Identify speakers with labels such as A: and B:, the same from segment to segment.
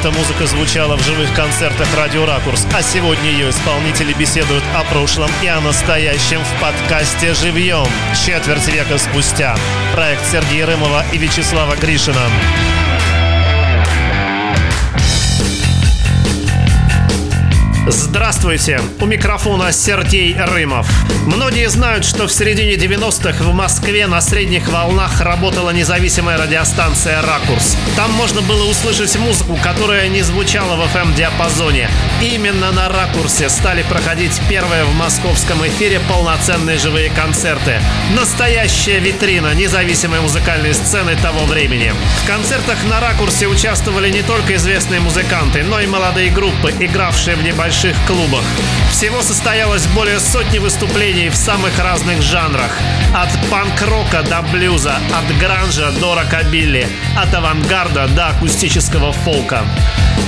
A: эта музыка звучала в живых концертах «Радио Ракурс», а сегодня ее исполнители беседуют о прошлом и о настоящем в подкасте «Живьем» четверть века спустя. Проект Сергея Рымова и Вячеслава Гришина. Здравствуйте! У микрофона Сергей Рымов. Многие знают, что в середине 90-х в Москве на средних волнах работала независимая радиостанция «Ракурс». Там можно было услышать музыку, которая не звучала в FM-диапазоне. Именно на «Ракурсе» стали проходить первые в московском эфире полноценные живые концерты. Настоящая витрина независимой музыкальной сцены того времени. В концертах на «Ракурсе» участвовали не только известные музыканты, но и молодые группы, игравшие в небольших больших клубах. Всего состоялось более сотни выступлений в самых разных жанрах. От панк-рока до блюза, от гранжа до рокобилли, от авангарда до акустического фолка.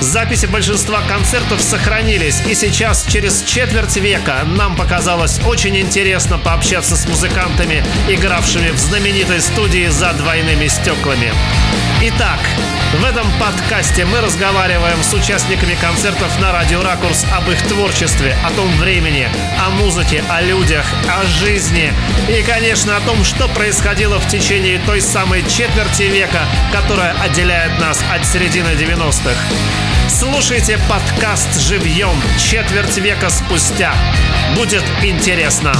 A: Записи большинства концертов сохранились, и сейчас, через четверть века, нам показалось очень интересно пообщаться с музыкантами, игравшими в знаменитой студии за двойными стеклами. Итак, в этом подкасте мы разговариваем с участниками концертов на Радио Ракурс об их творчестве, о том времени, о музыке, о людях, о жизни и, конечно, о том, что происходило в течение той самой четверти века, которая отделяет нас от середины 90-х. Слушайте подкаст «Живьем» четверть века спустя. Будет интересно.